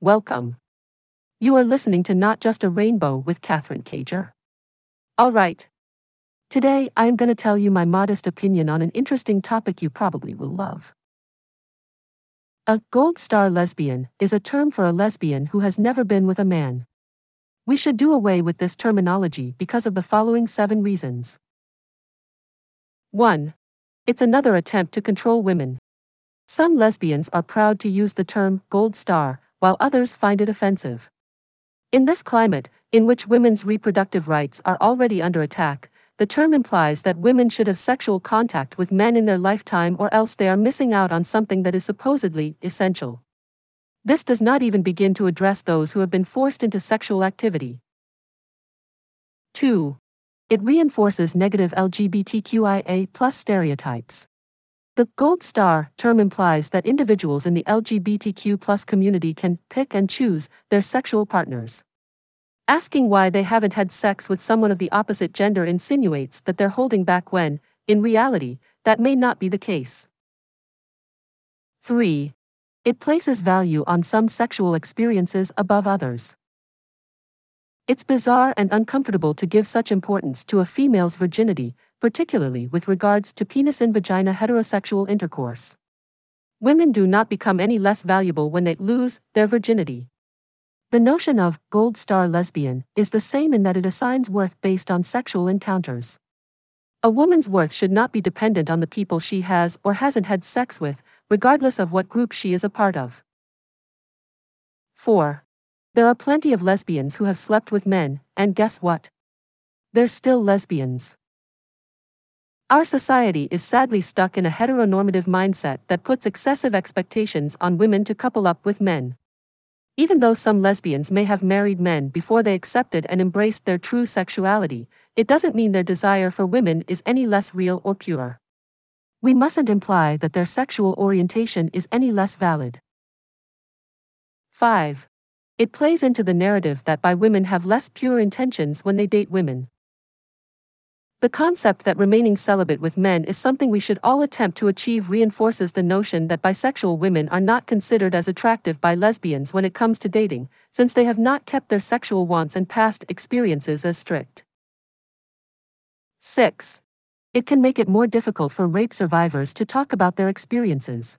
Welcome. You are listening to Not Just a Rainbow with Katherine Cager. All right. Today, I am going to tell you my modest opinion on an interesting topic you probably will love. A gold star lesbian is a term for a lesbian who has never been with a man. We should do away with this terminology because of the following seven reasons. 1. It's another attempt to control women. Some lesbians are proud to use the term gold star while others find it offensive. In this climate, in which women's reproductive rights are already under attack, the term implies that women should have sexual contact with men in their lifetime or else they are missing out on something that is supposedly essential. This does not even begin to address those who have been forced into sexual activity. 2. It reinforces negative LGBTQIA stereotypes. The gold star term implies that individuals in the LGBTQ community can pick and choose their sexual partners. Asking why they haven't had sex with someone of the opposite gender insinuates that they're holding back when, in reality, that may not be the case. 3. It places value on some sexual experiences above others. It's bizarre and uncomfortable to give such importance to a female's virginity, particularly with regards to penis and vagina heterosexual intercourse. Women do not become any less valuable when they lose their virginity. The notion of gold star lesbian is the same in that it assigns worth based on sexual encounters. A woman's worth should not be dependent on the people she has or hasn't had sex with, regardless of what group she is a part of. 4. There are plenty of lesbians who have slept with men, and guess what? They're still lesbians. Our society is sadly stuck in a heteronormative mindset that puts excessive expectations on women to couple up with men. Even though some lesbians may have married men before they accepted and embraced their true sexuality, it doesn't mean their desire for women is any less real or pure. We mustn't imply that their sexual orientation is any less valid. 5. It plays into the narrative that bi women have less pure intentions when they date women. The concept that remaining celibate with men is something we should all attempt to achieve reinforces the notion that bisexual women are not considered as attractive by lesbians when it comes to dating, since they have not kept their sexual wants and past experiences as strict. 6. It can make it more difficult for rape survivors to talk about their experiences.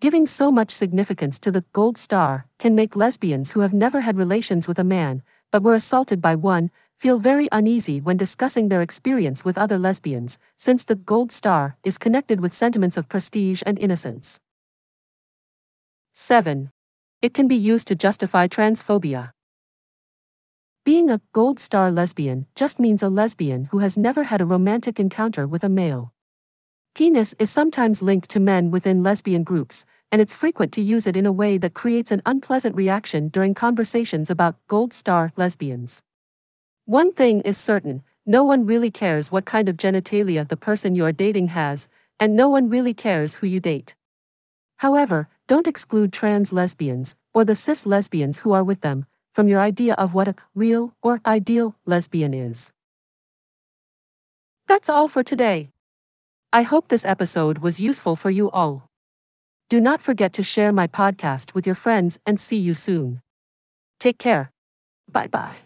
Giving so much significance to the gold star can make lesbians who have never had relations with a man, but were assaulted by one, feel very uneasy when discussing their experience with other lesbians, since the gold star is connected with sentiments of prestige and innocence. 7. It can be used to justify transphobia. Being a gold star lesbian just means a lesbian who has never had a romantic encounter with a male. Penis is sometimes linked to men within lesbian groups, and it's frequent to use it in a way that creates an unpleasant reaction during conversations about gold star lesbians. One thing is certain no one really cares what kind of genitalia the person you are dating has, and no one really cares who you date. However, don't exclude trans lesbians, or the cis lesbians who are with them, from your idea of what a real or ideal lesbian is. That's all for today. I hope this episode was useful for you all. Do not forget to share my podcast with your friends and see you soon. Take care. Bye bye.